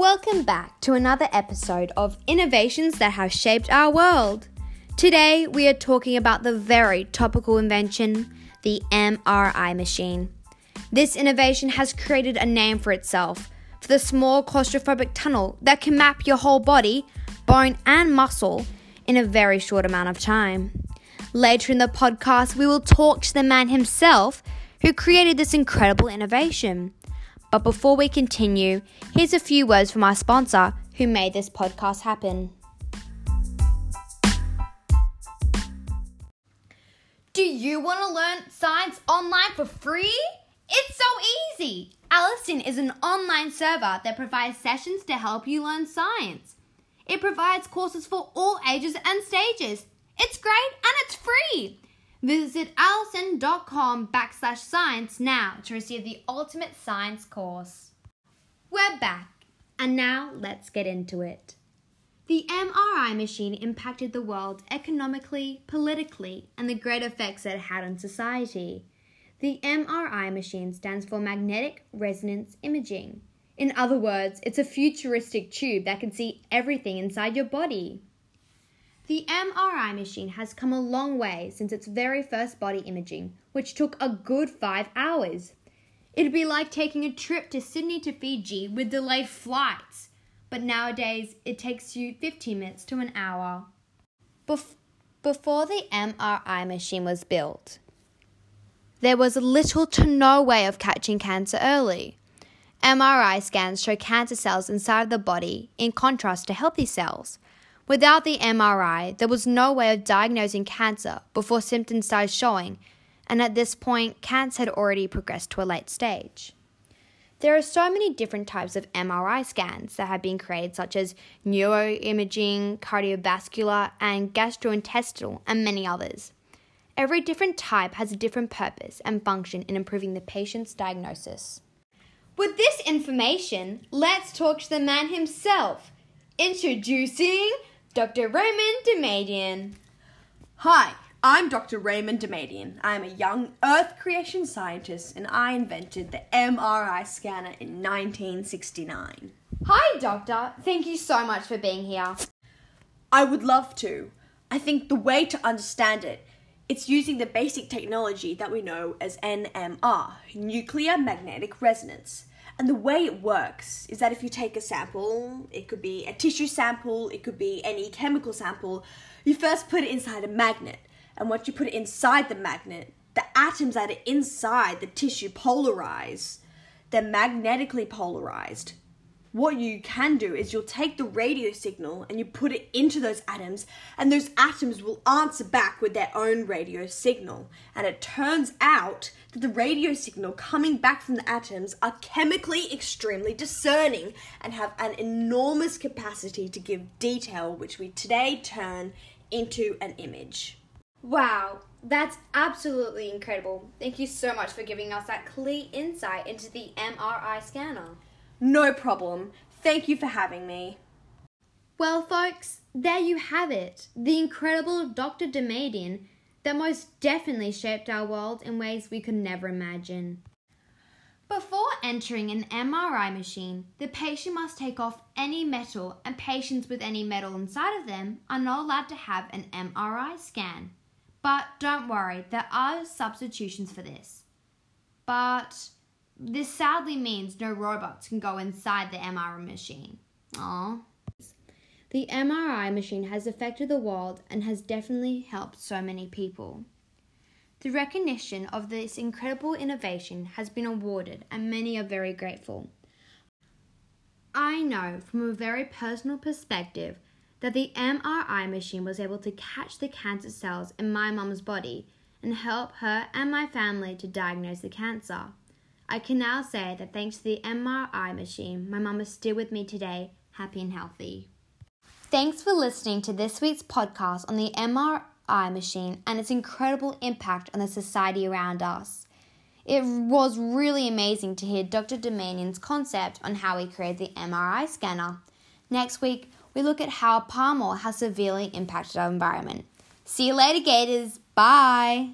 Welcome back to another episode of Innovations That Have Shaped Our World. Today we are talking about the very topical invention, the MRI machine. This innovation has created a name for itself for the small claustrophobic tunnel that can map your whole body, bone, and muscle in a very short amount of time. Later in the podcast, we will talk to the man himself who created this incredible innovation. But before we continue, here's a few words from our sponsor who made this podcast happen. Do you want to learn science online for free? It's so easy! Alison is an online server that provides sessions to help you learn science. It provides courses for all ages and stages. It's great and it's free. Visit alison.com backslash science now to receive the ultimate science course. We're back, and now let's get into it. The MRI machine impacted the world economically, politically, and the great effects it had on society. The MRI machine stands for Magnetic Resonance Imaging. In other words, it's a futuristic tube that can see everything inside your body. The MRI machine has come a long way since its very first body imaging, which took a good five hours. It'd be like taking a trip to Sydney to Fiji with delayed flights, but nowadays it takes you 15 minutes to an hour. Bef- before the MRI machine was built, there was little to no way of catching cancer early. MRI scans show cancer cells inside the body in contrast to healthy cells. Without the MRI, there was no way of diagnosing cancer before symptoms started showing, and at this point, cancer had already progressed to a late stage. There are so many different types of MRI scans that have been created, such as neuroimaging, cardiovascular, and gastrointestinal, and many others. Every different type has a different purpose and function in improving the patient's diagnosis. With this information, let's talk to the man himself. Introducing Dr. Raymond Damadian. Hi, I'm Dr. Raymond Damadian. I'm a young Earth creation scientist and I invented the MRI scanner in 1969. Hi, Doctor. Thank you so much for being here. I would love to. I think the way to understand it, it's using the basic technology that we know as NMR, nuclear magnetic resonance. And the way it works is that if you take a sample, it could be a tissue sample, it could be any chemical sample, you first put it inside a magnet. And once you put it inside the magnet, the atoms that are inside the tissue polarize. They're magnetically polarized what you can do is you'll take the radio signal and you put it into those atoms, and those atoms will answer back with their own radio signal. And it turns out that the radio signal coming back from the atoms are chemically extremely discerning and have an enormous capacity to give detail, which we today turn into an image. Wow, that's absolutely incredible. Thank you so much for giving us that clear insight into the MRI scanner. No problem. Thank you for having me. Well, folks, there you have it. The incredible Dr. Damadian that most definitely shaped our world in ways we could never imagine. Before entering an MRI machine, the patient must take off any metal, and patients with any metal inside of them are not allowed to have an MRI scan. But don't worry, there are substitutions for this. But this sadly means no robots can go inside the MRI machine. Aww. The MRI machine has affected the world and has definitely helped so many people. The recognition of this incredible innovation has been awarded, and many are very grateful. I know from a very personal perspective that the MRI machine was able to catch the cancer cells in my mum's body and help her and my family to diagnose the cancer. I can now say that thanks to the MRI machine, my mum is still with me today, happy and healthy. Thanks for listening to this week's podcast on the MRI machine and its incredible impact on the society around us. It was really amazing to hear Dr. Damadian's concept on how he created the MRI scanner. Next week, we look at how palm oil has severely impacted our environment. See you later, Gators. Bye.